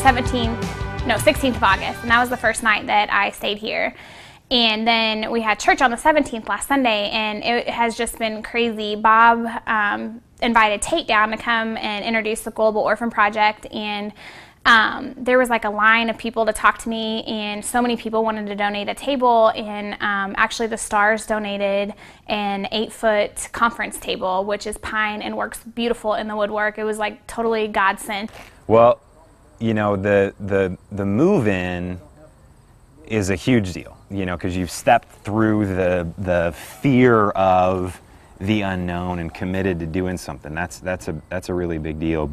15th, no, 16th of August, and that was the first night that I stayed here. And then we had church on the 17th last Sunday, and it has just been crazy. Bob um, invited Tate down to come and introduce the Global Orphan Project, and um, there was like a line of people to talk to me, and so many people wanted to donate a table. And um, actually, the Stars donated an eight foot conference table, which is pine and works beautiful in the woodwork. It was like totally godsend. Well, you know, the, the, the move in is a huge deal, you know, because you've stepped through the, the fear of the unknown and committed to doing something. That's, that's, a, that's a really big deal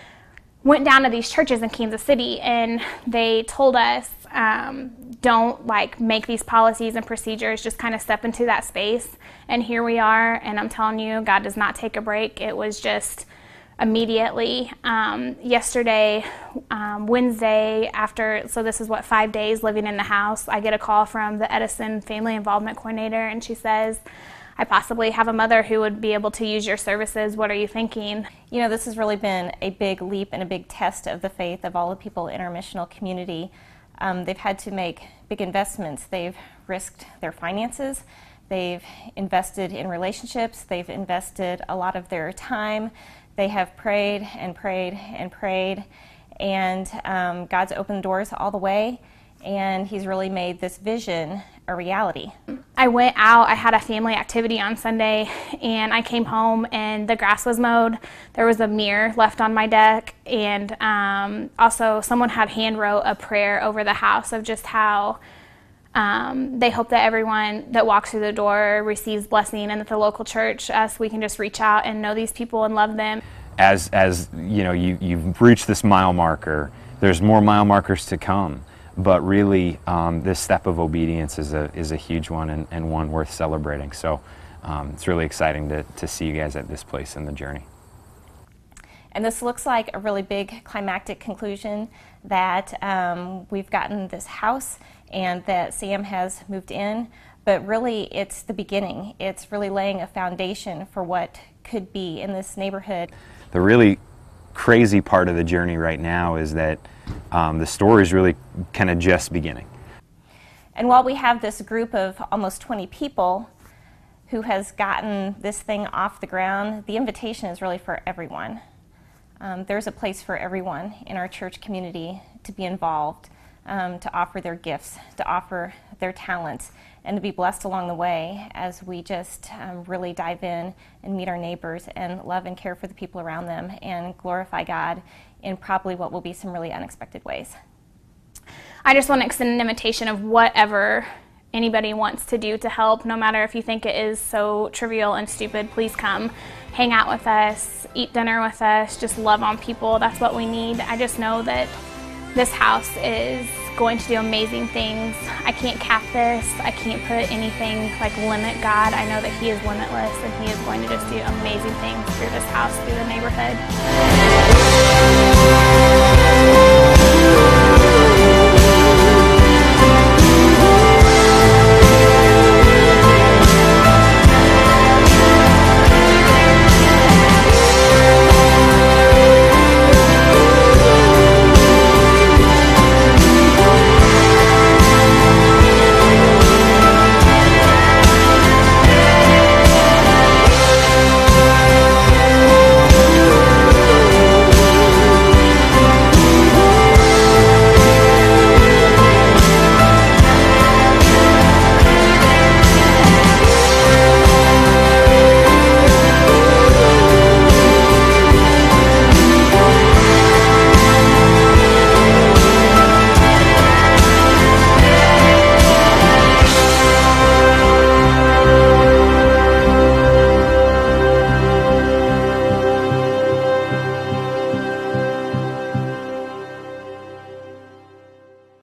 went down to these churches in Kansas City and they told us um, don't like make these policies and procedures, just kind of step into that space. And here we are, and I'm telling you, God does not take a break. It was just immediately. Um, yesterday, um, Wednesday, after, so this is what, five days living in the house, I get a call from the Edison Family Involvement Coordinator, and she says, I possibly have a mother who would be able to use your services. What are you thinking? You know, this has really been a big leap and a big test of the faith of all the people in our missional community. Um, they've had to make big investments. They've risked their finances. They've invested in relationships. They've invested a lot of their time. They have prayed and prayed and prayed. And um, God's opened doors all the way. And He's really made this vision a reality. I went out, I had a family activity on Sunday, and I came home and the grass was mowed. There was a mirror left on my deck, and um, also someone had hand wrote a prayer over the house of just how. Um, they hope that everyone that walks through the door receives blessing and that the local church, us, we can just reach out and know these people and love them. As, as you know, you, you've reached this mile marker, there's more mile markers to come but really um, this step of obedience is a, is a huge one and, and one worth celebrating. So um, it's really exciting to, to see you guys at this place in the journey. And this looks like a really big climactic conclusion that um, we've gotten this house and that Sam has moved in, but really it's the beginning. It's really laying a foundation for what could be in this neighborhood. The really crazy part of the journey right now is that um, the story is really kind of just beginning. And while we have this group of almost 20 people who has gotten this thing off the ground, the invitation is really for everyone. Um, there's a place for everyone in our church community to be involved, um, to offer their gifts, to offer their talents, and to be blessed along the way as we just um, really dive in and meet our neighbors and love and care for the people around them and glorify God in probably what will be some really unexpected ways. I just want to extend an invitation of whatever anybody wants to do to help, no matter if you think it is so trivial and stupid, please come hang out with us, eat dinner with us, just love on people. That's what we need. I just know that this house is going to do amazing things. I can't cap this. I can't put anything like limit God. I know that He is limitless and He is going to just do amazing things through this house, through the neighborhood.